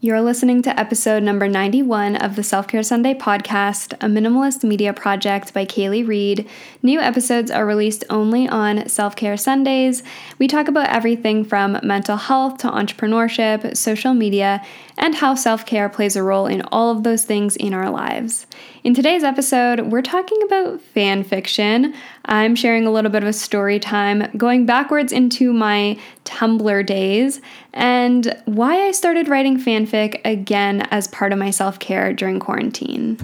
You're listening to episode number 91 of the Self Care Sunday podcast, a minimalist media project by Kaylee Reed. New episodes are released only on Self Care Sundays. We talk about everything from mental health to entrepreneurship, social media, and how self care plays a role in all of those things in our lives. In today's episode, we're talking about fan fiction. I'm sharing a little bit of a story time, going backwards into my Tumblr days, and why I started writing fanfic again as part of my self care during quarantine.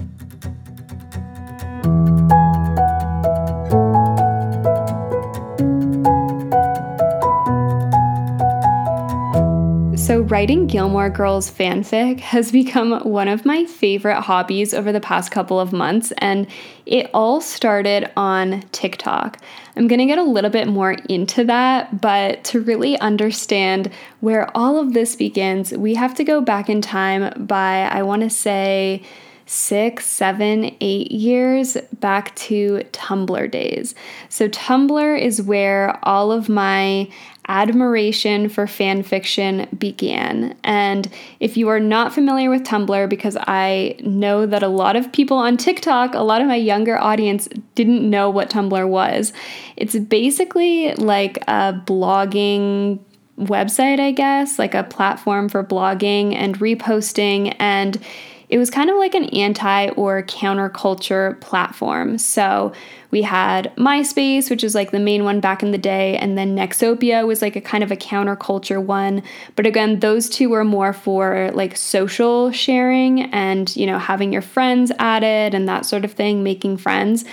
So, writing Gilmore Girls fanfic has become one of my favorite hobbies over the past couple of months, and it all started on TikTok. I'm gonna get a little bit more into that, but to really understand where all of this begins, we have to go back in time by, I wanna say, six, seven, eight years back to Tumblr days. So, Tumblr is where all of my admiration for fan fiction began. And if you are not familiar with Tumblr, because I know that a lot of people on TikTok, a lot of my younger audience didn't know what Tumblr was, it's basically like a blogging website, I guess, like a platform for blogging and reposting and it was kind of like an anti or counterculture platform. So we had MySpace, which is like the main one back in the day, and then Nexopia was like a kind of a counterculture one. But again, those two were more for like social sharing and, you know, having your friends added and that sort of thing, making friends.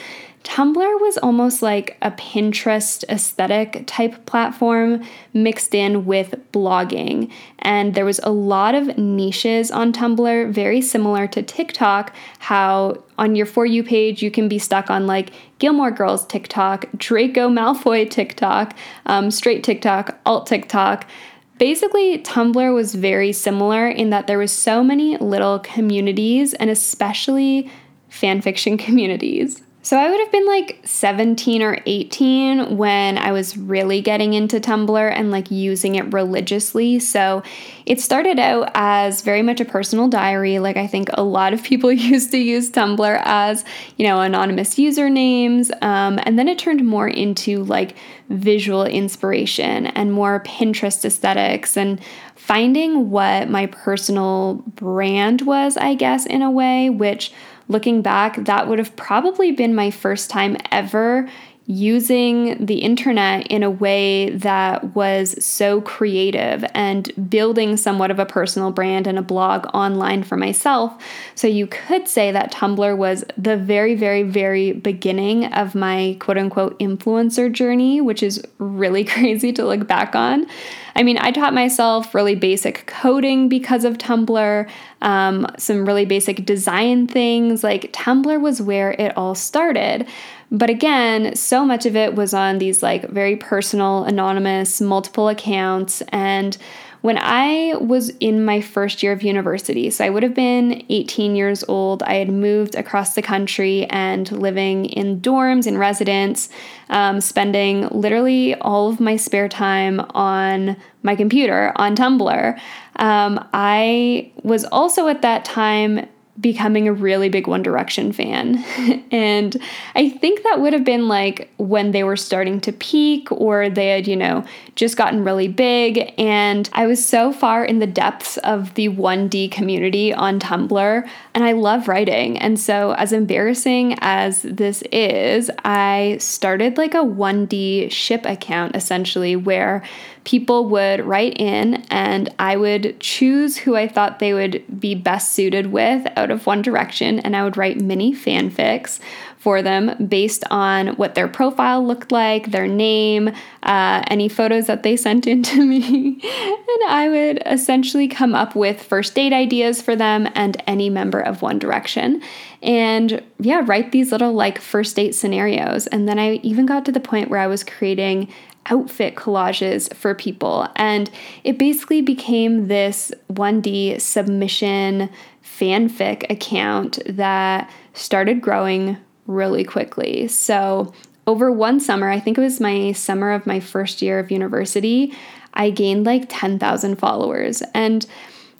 Tumblr was almost like a Pinterest aesthetic type platform mixed in with blogging. And there was a lot of niches on Tumblr, very similar to TikTok, how on your For You page you can be stuck on like Gilmore Girls TikTok, Draco Malfoy TikTok, um, straight TikTok, alt TikTok basically tumblr was very similar in that there was so many little communities and especially fanfiction communities so I would have been like 17 or 18 when I was really getting into Tumblr and like using it religiously. So it started out as very much a personal diary. Like I think a lot of people used to use Tumblr as, you know, anonymous usernames. Um, and then it turned more into like visual inspiration and more Pinterest aesthetics and finding what my personal brand was, I guess, in a way, which looking back, that would have probably been my first time ever using the internet in a way that was so creative and building somewhat of a personal brand and a blog online for myself. So you could say that Tumblr was the very, very, very beginning of my quote unquote influencer journey, which is really crazy to look back on. I mean, I taught myself really basic coding because of Tumblr, um, some really basic design things. Like, Tumblr was where it all started. But again, so much of it was on these like very personal, anonymous, multiple accounts. And when I was in my first year of university, so I would have been 18 years old, I had moved across the country and living in dorms in residence, um, spending literally all of my spare time on my computer on Tumblr. Um, I was also at that time becoming a really big One Direction fan. and I think that would have been like when they were starting to peak or they had, you know, just gotten really big. And I was so far in the depths of the 1D community on Tumblr. And I love writing. And so, as embarrassing as this is, I started like a 1D ship account essentially where people would write in and I would choose who I thought they would be best suited with out of One Direction. And I would write mini fanfics for them based on what their profile looked like, their name, uh, any photos that they sent in to me. and I would essentially come up with first date ideas for them and any member of One Direction. And yeah, write these little like first date scenarios. And then I even got to the point where I was creating outfit collages for people. And it basically became this 1D submission fanfic account that started growing really quickly. So, over one summer, I think it was my summer of my first year of university, I gained like 10,000 followers. And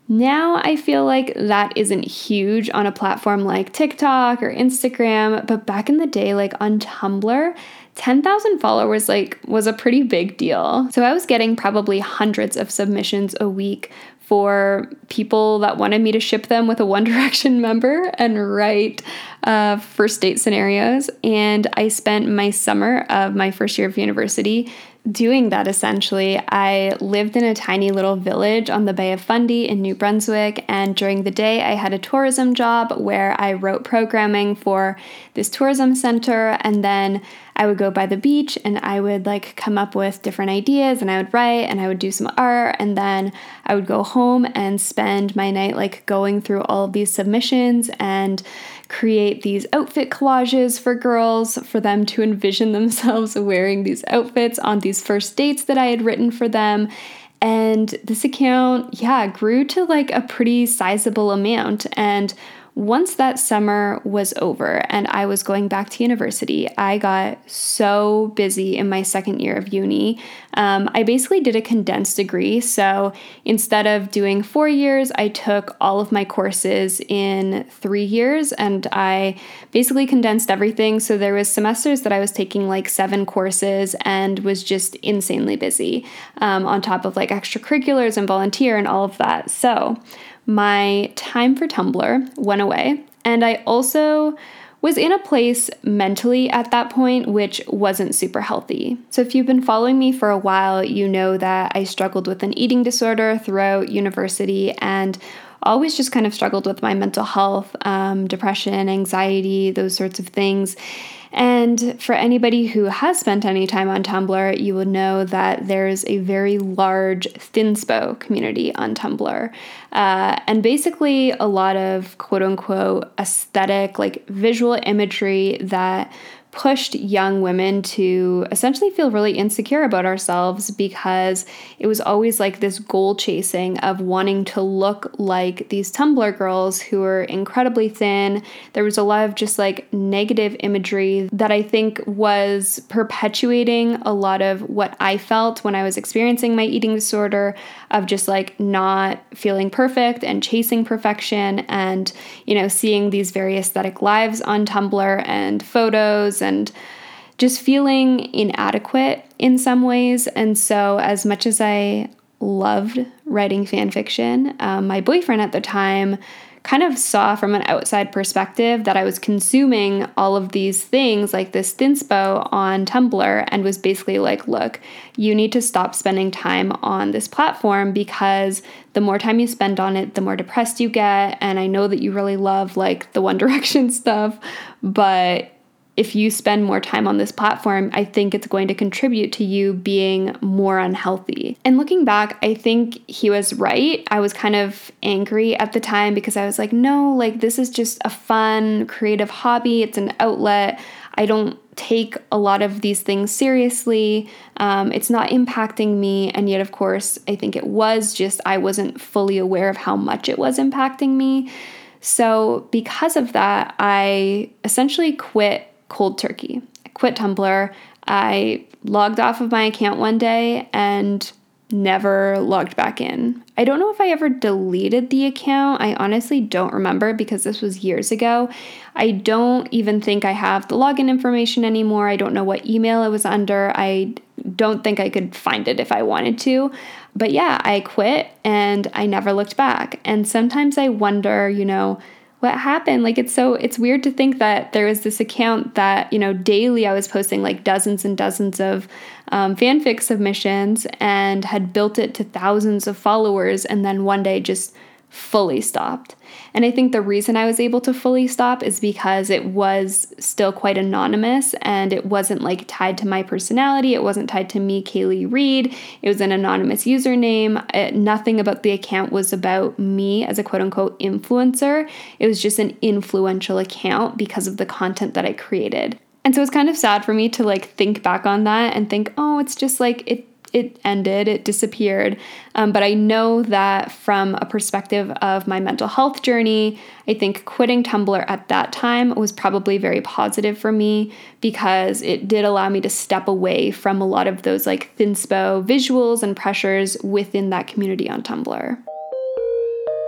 Now I feel like that isn't huge on a platform like TikTok or Instagram, but back in the day, like on Tumblr, 10,000 followers like was a pretty big deal. So I was getting probably hundreds of submissions a week for people that wanted me to ship them with a One Direction member and write uh, first date scenarios. And I spent my summer of my first year of university doing that essentially. I lived in a tiny little village on the Bay of Fundy in New Brunswick, and during the day, I had a tourism job where I wrote programming for this tourism center, and then I would go by the beach and I would like come up with different ideas and I would write and I would do some art and then I would go home and spend my night like going through all of these submissions and create these outfit collages for girls for them to envision themselves wearing these outfits on these first dates that I had written for them. And this account, yeah, grew to like a pretty sizable amount. And once that summer was over and I was going back to university, I got so busy in my second year of uni. Um, I basically did a condensed degree. So instead of doing four years, I took all of my courses in three years and I basically condensed everything. So there was semesters that I was taking like seven courses and was just insanely busy um, on top of like extracurriculars and volunteer and all of that. So my time for Tumblr went away. And I also was in a place mentally at that point which wasn't super healthy. So, if you've been following me for a while, you know that I struggled with an eating disorder throughout university and always just kind of struggled with my mental health, um, depression, anxiety, those sorts of things. And for anybody who has spent any time on Tumblr, you will know that there's a very large thinspo community on Tumblr. Uh, and basically, a lot of quote unquote aesthetic, like visual imagery that pushed young women to essentially feel really insecure about ourselves because it was always like this goal chasing of wanting to look like these Tumblr girls who were incredibly thin. There was a lot of just like negative imagery that I think was perpetuating a lot of what I felt when I was experiencing my eating disorder of just like not feeling perfect and chasing perfection and, you know, seeing these very aesthetic lives on Tumblr and photos and just feeling inadequate in some ways. And so, as much as I loved writing fan fiction, um, my boyfriend at the time kind of saw from an outside perspective that I was consuming all of these things like this thinspo on Tumblr and was basically like, look, you need to stop spending time on this platform because the more time you spend on it, the more depressed you get. And I know that you really love like the One Direction stuff, but if you spend more time on this platform, I think it's going to contribute to you being more unhealthy. And looking back, I think he was right. I was kind of angry at the time because I was like, no, like this is just a fun, creative hobby, it's an outlet. I don't take a lot of these things seriously. Um, it's not impacting me. And yet, of course, I think it was just I wasn't fully aware of how much it was impacting me. So, because of that, I essentially quit cold turkey. I quit Tumblr. I logged off of my account one day and never logged back in. I don't know if I ever deleted the account. I honestly don't remember because this was years ago. I don't even think I have the login information anymore. I don't know what email it was under. I don't think I could find it if I wanted to. But yeah, I quit and I never looked back. And sometimes I wonder, you know, what happened. Like it's so it's weird to think that there was this account that you know daily i was posting like dozens and dozens of um, fanfic submissions and had built it to thousands of followers. And then one day just fully stopped and I think the reason I was able to fully stop is because it was still quite anonymous and it wasn't like tied to my personality. It wasn't tied to me, Kaylee Reed. It was an anonymous username. It, nothing about the account was about me as a quote unquote influencer. It was just an influential account because of the content that I created. And so it's kind of sad for me to like think back on that and think, oh, it's just like it it ended, it disappeared. Um, but I know that from a perspective of my mental health journey, I think quitting Tumblr at that time was probably very positive for me because it did allow me to step away from a lot of those like thinspo visuals and pressures within that community on Tumblr.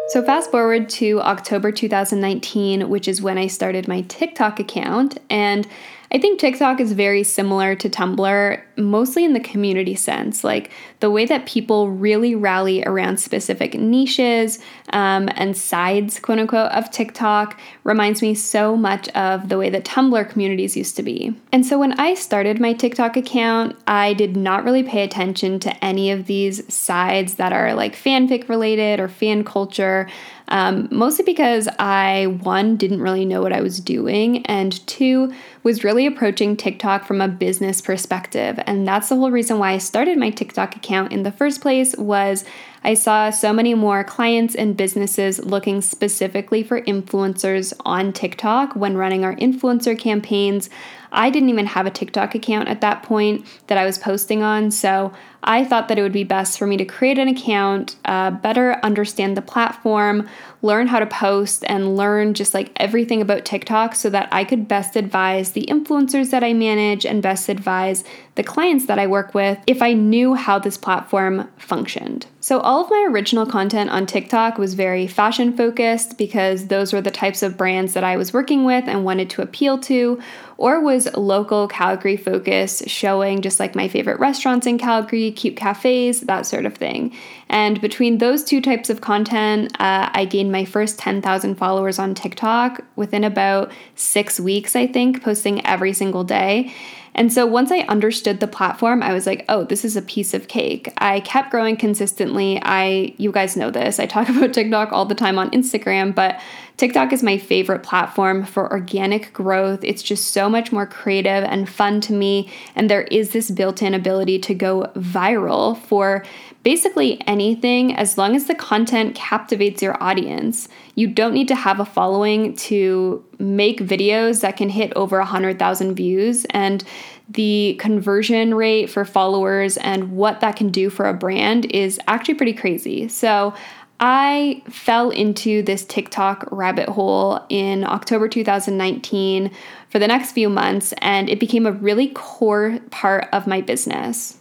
So, fast forward to October 2019, which is when I started my TikTok account. And I think TikTok is very similar to Tumblr, mostly in the community sense, like the way that people really rally around specific niches um, and sides, quote unquote, of TikTok reminds me so much of the way that Tumblr communities used to be. And so when I started my TikTok account, I did not really pay attention to any of these sides that are like fanfic related or fan culture. Um, mostly because I, one, didn't really know what I was doing, and two, was really approaching TikTok from a business perspective. And that's the whole reason why I started my TikTok account in the first place was I saw so many more clients and businesses looking specifically for influencers on TikTok when running our influencer campaigns. I didn't even have a TikTok account at that point that I was posting on, so I thought that it would be best for me to create an account, uh, better understand the platform, learn how to post, and learn just like everything about TikTok so that I could best advise the influencers that I manage and best advise the clients that I work with if I knew how this platform functioned. So, all of my original content on TikTok was very fashion focused because those were the types of brands that I was working with and wanted to appeal to, or was local Calgary focused, showing just like my favorite restaurants in Calgary, cute cafes, that sort of thing. And between those two types of content, uh, I gained my first 10,000 followers on TikTok within about six weeks, I think, posting every single day. And so once I understood the platform, I was like, oh, this is a piece of cake. I kept growing consistently. I you guys know this. I talk about TikTok all the time on Instagram, but TikTok is my favorite platform for organic growth. It's just so much more creative and fun to me. And there is this built in ability to go viral for basically anything as long as the content captivates your audience. You don't need to have a following to make videos that can hit over 100,000 views. And the conversion rate for followers and what that can do for a brand is actually pretty crazy. So I fell into this TikTok rabbit hole in October 2019 for the next few months, and it became a really core part of my business.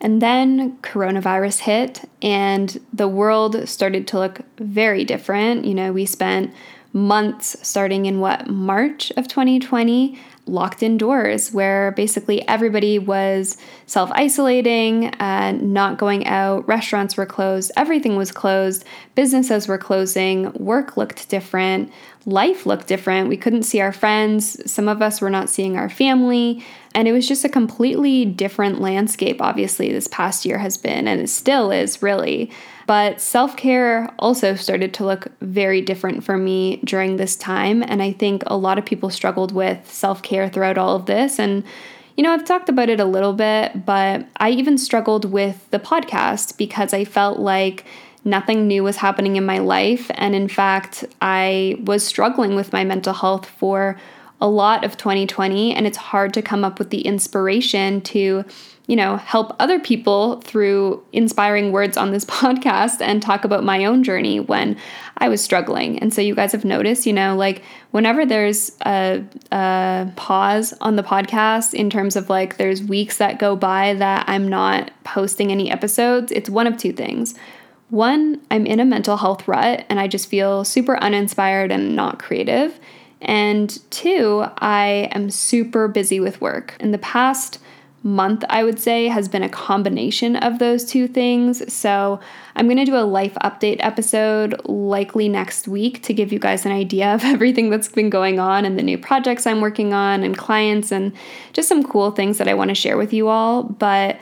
And then coronavirus hit, and the world started to look very different. You know, we spent months starting in what, March of 2020, locked indoors, where basically everybody was self isolating, uh, not going out, restaurants were closed, everything was closed, businesses were closing, work looked different, life looked different. We couldn't see our friends, some of us were not seeing our family. And it was just a completely different landscape, obviously, this past year has been, and it still is really. But self care also started to look very different for me during this time. And I think a lot of people struggled with self care throughout all of this. And, you know, I've talked about it a little bit, but I even struggled with the podcast because I felt like nothing new was happening in my life. And in fact, I was struggling with my mental health for a lot of 2020. And it's hard to come up with the inspiration to you know, help other people through inspiring words on this podcast and talk about my own journey when I was struggling. And so you guys have noticed, you know, like whenever there's a, a pause on the podcast in terms of like there's weeks that go by that I'm not posting any episodes, it's one of two things. One, I'm in a mental health rut and I just feel super uninspired and not creative. And two, I am super busy with work. In the past month, I would say, has been a combination of those two things. So I'm going to do a life update episode likely next week to give you guys an idea of everything that's been going on and the new projects I'm working on and clients and just some cool things that I want to share with you all. But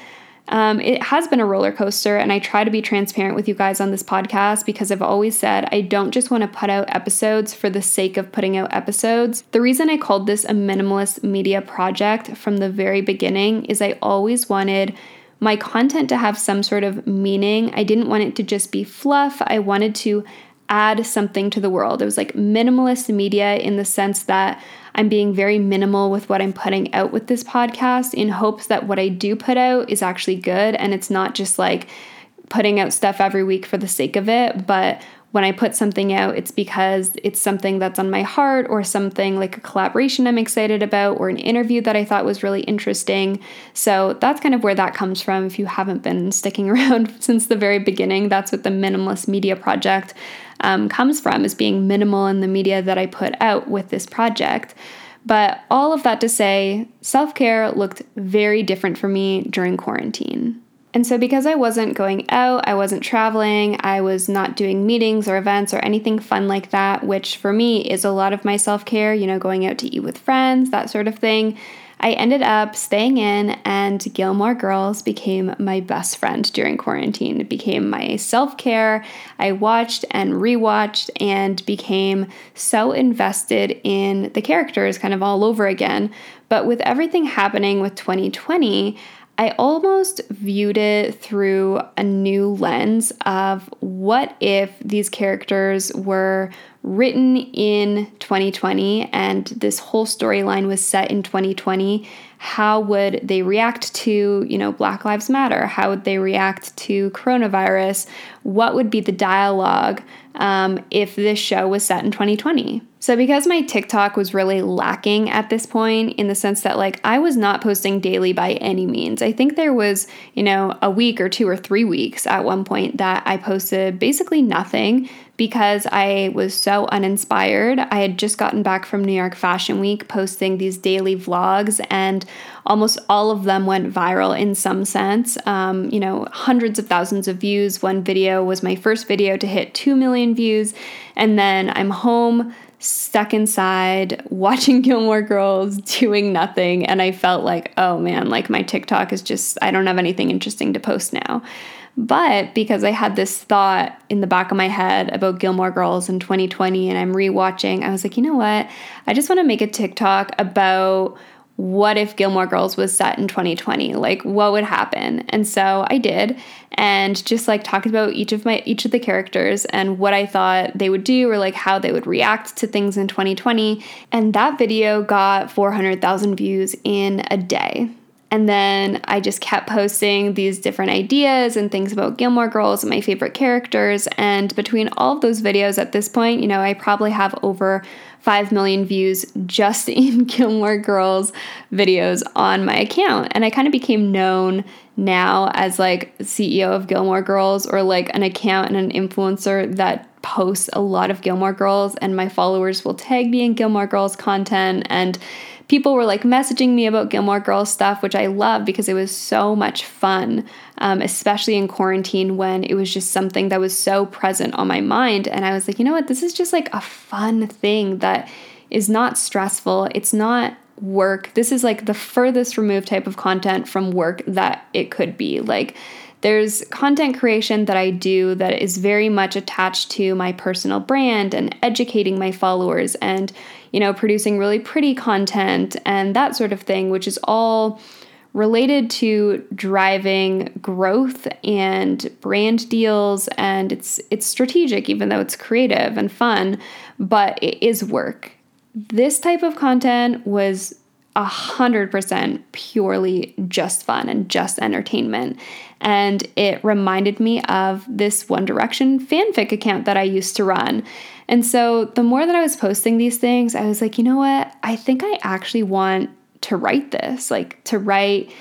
um, it has been a roller coaster, and I try to be transparent with you guys on this podcast because I've always said I don't just want to put out episodes for the sake of putting out episodes. The reason I called this a minimalist media project from the very beginning is I always wanted my content to have some sort of meaning. I didn't want it to just be fluff, I wanted to add something to the world. It was like minimalist media in the sense that I'm being very minimal with what I'm putting out with this podcast in hopes that what I do put out is actually good and it's not just like putting out stuff every week for the sake of it, but when I put something out, it's because it's something that's on my heart or something like a collaboration I'm excited about or an interview that I thought was really interesting. So that's kind of where that comes from. If you haven't been sticking around since the very beginning, that's what the Minimalist Media Project um, comes from, is being minimal in the media that I put out with this project. But all of that to say, self care looked very different for me during quarantine. And so, because I wasn't going out, I wasn't traveling, I was not doing meetings or events or anything fun like that, which for me is a lot of my self care, you know, going out to eat with friends, that sort of thing. I ended up staying in, and Gilmore Girls became my best friend during quarantine. It became my self care. I watched and rewatched and became so invested in the characters kind of all over again. But with everything happening with 2020, I almost viewed it through a new lens of what if these characters were written in 2020 and this whole storyline was set in 2020 how would they react to you know black lives matter? How would they react to coronavirus? What would be the dialogue um, if this show was set in 2020 so because my tiktok was really lacking at this point in the sense that like i was not posting daily by any means. I think there was you know a week or two or three weeks at one point that i posted basically nothing because I was so uninspired. I had just gotten back from New York Fashion Week posting these daily vlogs, and almost all of them went viral in some sense. Um, you know, hundreds of thousands of views. One video was my first video to hit 2 million views, and then I'm home stuck inside watching Gilmore Girls doing nothing and I felt like oh man like my TikTok is just I don't have anything interesting to post now. But because I had this thought in the back of my head about Gilmore Girls in 2020 and I'm rewatching, I was like, you know what? I just want to make a TikTok about what if Gilmore Girls was set in 2020? Like what would happen? And so I did and just like talked about each of my each of the characters and what I thought they would do or like how they would react to things in 2020. And that video got 400,000 views in a day. And then I just kept posting these different ideas and things about Gilmore Girls and my favorite characters. And between all of those videos at this point, you know, I probably have over 5 million views just in Gilmore Girls videos on my account. And I kind of became known now as like CEO of Gilmore Girls or like an account and an influencer that posts a lot of Gilmore Girls and my followers will tag me in Gilmore Girls content and people were like messaging me about Gilmore Girls stuff, which I love because it was so much fun, um, especially in quarantine when it was just something that was so present on my mind. And I was like, you know what? This is just like a fun thing that is not stressful. It's not work. This is like the furthest removed type of content from work that it could be. Like, there's content creation that I do that is very much attached to my personal brand and educating my followers and, you know, producing really pretty content and that sort of thing, which is all related to driving growth and brand deals. And it's it's strategic even though it's creative and fun but it is work. This type of content was 100% purely just fun and just entertainment. And it reminded me of this One Direction fanfic account that I used to run. And so the more that I was posting these things, I was like, you know what? I think I actually want to write this, like to write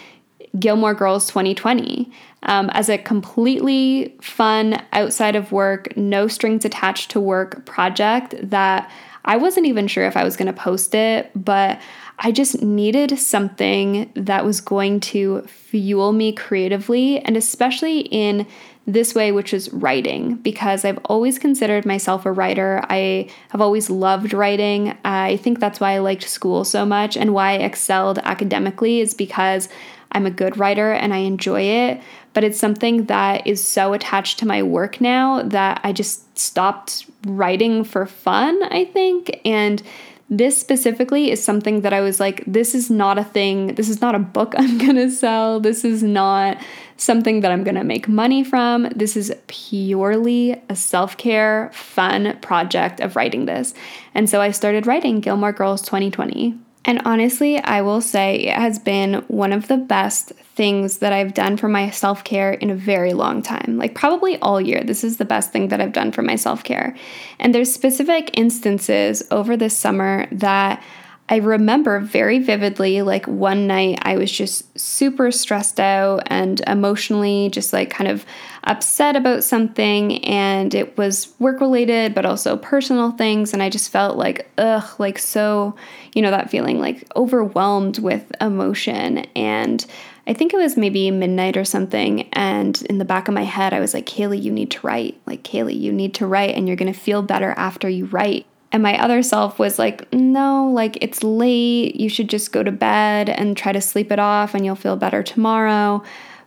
Gilmore Girls 2020 um, as a completely fun, outside of work, no strings attached to work project that I wasn't even sure if I was going to post it, but I just needed something that was going to fuel me creatively, and especially in this way, which is writing, because I've always considered myself a writer. I have always loved writing. I think that's why I liked school so much and why I excelled academically, is because I'm a good writer and I enjoy it. But it's something that is so attached to my work now that I just stopped writing for fun, I think. And this specifically is something that I was like, this is not a thing. This is not a book I'm gonna sell. This is not something that I'm gonna make money from. This is purely a self care, fun project of writing this. And so I started writing Gilmore Girls 2020. And honestly, I will say it has been one of the best things that I've done for my self care in a very long time. Like, probably all year, this is the best thing that I've done for my self care. And there's specific instances over this summer that I remember very vividly. Like, one night I was just super stressed out and emotionally just like kind of upset about something and it was work related but also personal things and I just felt like ugh like so you know that feeling like overwhelmed with emotion and I think it was maybe midnight or something and in the back of my head I was like Kaylee you need to write like Kaylee you need to write and you're going to feel better after you write and my other self was like, no, like it's late. You should just go to bed and try to sleep it off and you'll feel better tomorrow.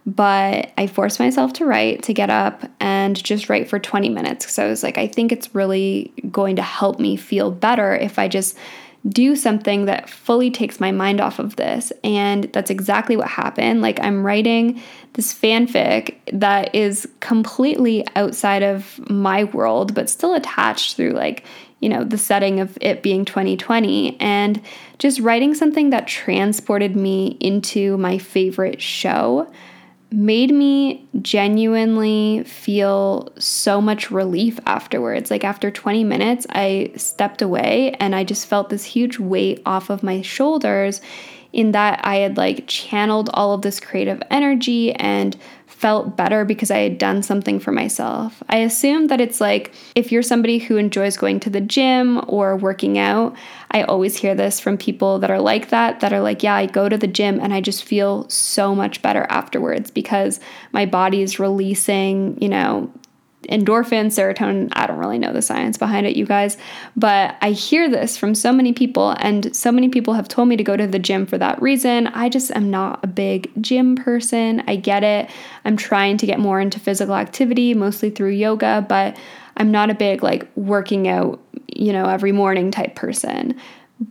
But I forced myself to write, to get up and just write for 20 minutes. Because I was like, I think it's really going to help me feel better if I just do something that fully takes my mind off of this. And that's exactly what happened. Like, I'm writing this fanfic that is completely outside of my world, but still attached through, like, you know, the setting of it being 2020 and just writing something that transported me into my favorite show made me genuinely feel so much relief afterwards. Like after 20 minutes, I stepped away and I just felt this huge weight off of my shoulders in that I had like channeled all of this creative energy and felt better because I had done something for myself. I assume that it's like if you're somebody who enjoys going to the gym or working out, I always hear this from people that are like that, that are like, yeah, I go to the gym and I just feel so much better afterwards because my body is releasing, you know, endorphins, serotonin. I don't really know the science behind it, you guys, but I hear this from so many people, and so many people have told me to go to the gym for that reason. I just am not a big gym person. I get it. I'm trying to get more into physical activity, mostly through yoga, but I'm not a big like working out, you know, every morning type person.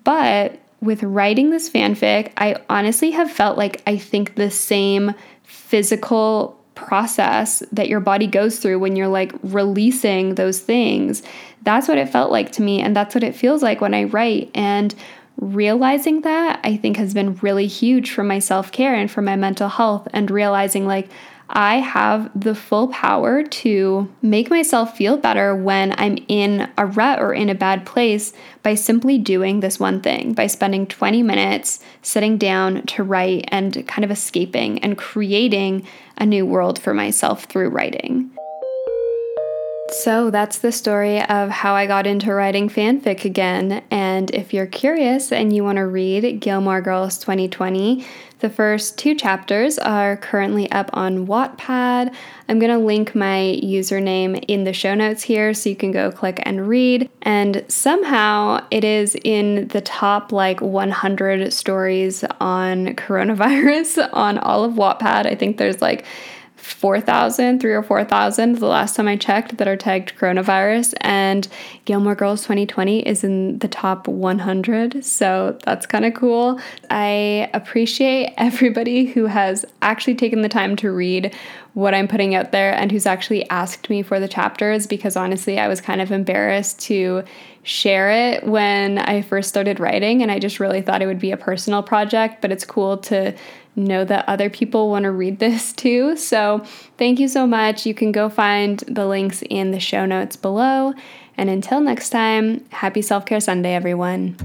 But with writing this fanfic, I honestly have felt like I think the same physical process that your body goes through when you're like releasing those things. That's what it felt like to me. And that's what it feels like when I write. And realizing that I think has been really huge for my self care and for my mental health. And realizing like I have the full power to make myself feel better when I'm in a rut or in a bad place by simply doing this one thing, by spending 20 minutes sitting down to write and kind of escaping and creating a new world for myself through writing. So that's the story of how I got into writing fanfic again. And if you're curious and you want to read Gilmore Girls 2020, the first two chapters are currently up on Wattpad. I'm going to link my username in the show notes here so you can go click and read. And somehow it is in the top like 100 stories on coronavirus on all of Wattpad. I think there's like 4,000, three or 4,000 the last time I checked that are tagged coronavirus. And Gilmore Girls 2020 is in the top 100. So that's kind of cool. I appreciate everybody who has actually taken the time to read what I'm putting out there and who's actually asked me for the chapters because honestly, I was kind of embarrassed to share it when I first started writing, and I just really thought it would be a personal project, but it's cool to know that other people want to read this too. So, thank you so much. You can go find the links in the show notes below. And until next time, happy Self Care Sunday, everyone.